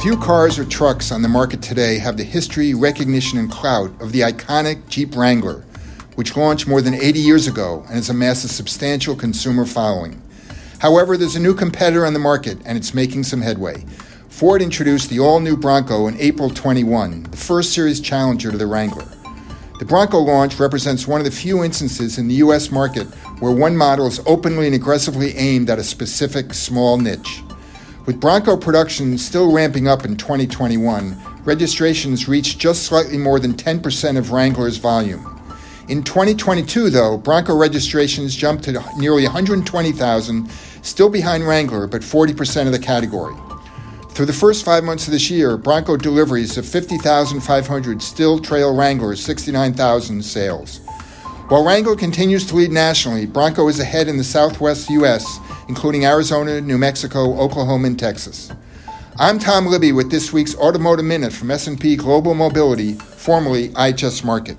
Few cars or trucks on the market today have the history, recognition, and clout of the iconic Jeep Wrangler, which launched more than 80 years ago and has amassed a substantial consumer following. However, there's a new competitor on the market and it's making some headway. Ford introduced the all new Bronco in April 21, the first series challenger to the Wrangler. The Bronco launch represents one of the few instances in the U.S. market where one model is openly and aggressively aimed at a specific small niche. With Bronco production still ramping up in 2021, registrations reached just slightly more than 10% of Wrangler's volume. In 2022, though, Bronco registrations jumped to nearly 120,000, still behind Wrangler, but 40% of the category. Through the first five months of this year, Bronco deliveries of 50,500 still trail Wrangler's 69,000 sales. While Wrangler continues to lead nationally, Bronco is ahead in the southwest U.S including Arizona, New Mexico, Oklahoma, and Texas. I'm Tom Libby with this week's Automotive Minute from S&P Global Mobility, formerly IHS Markit.